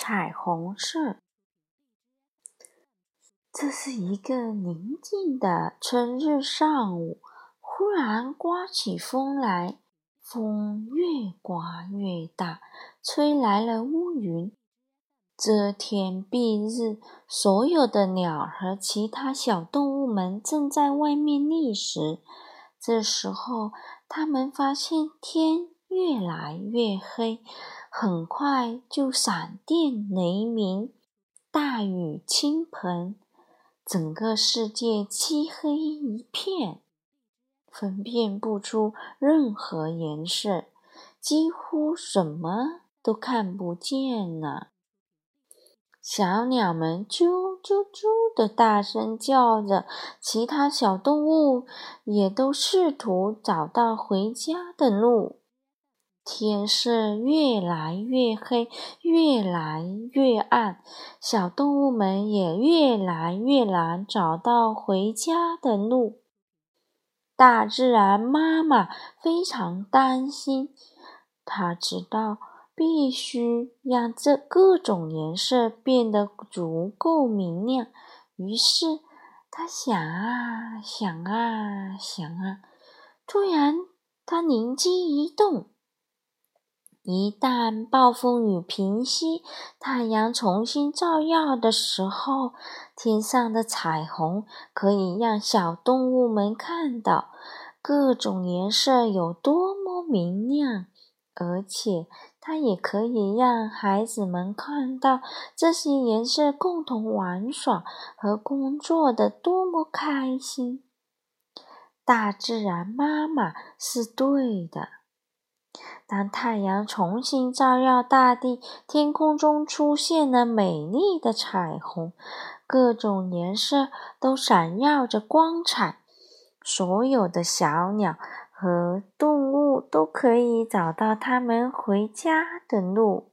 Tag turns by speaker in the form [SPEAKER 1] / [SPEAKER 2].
[SPEAKER 1] 彩虹色。这是一个宁静的春日上午，忽然刮起风来，风越刮越大，吹来了乌云。遮天蔽日，所有的鸟和其他小动物们正在外面觅食。这时候，他们发现天越来越黑。很快就闪电雷鸣，大雨倾盆，整个世界漆黑一片，分辨不出任何颜色，几乎什么都看不见了。小鸟们啾啾啾的大声叫着，其他小动物也都试图找到回家的路。天色越来越黑，越来越暗，小动物们也越来越难找到回家的路。大自然妈妈非常担心，她知道必须让这各种颜色变得足够明亮。于是，她想啊想啊想啊，突然，她灵机一动。一旦暴风雨平息，太阳重新照耀的时候，天上的彩虹可以让小动物们看到各种颜色有多么明亮，而且它也可以让孩子们看到这些颜色共同玩耍和工作的多么开心。大自然妈妈是对的。当太阳重新照耀大地，天空中出现了美丽的彩虹，各种颜色都闪耀着光彩。所有的小鸟和动物都可以找到它们回家的路。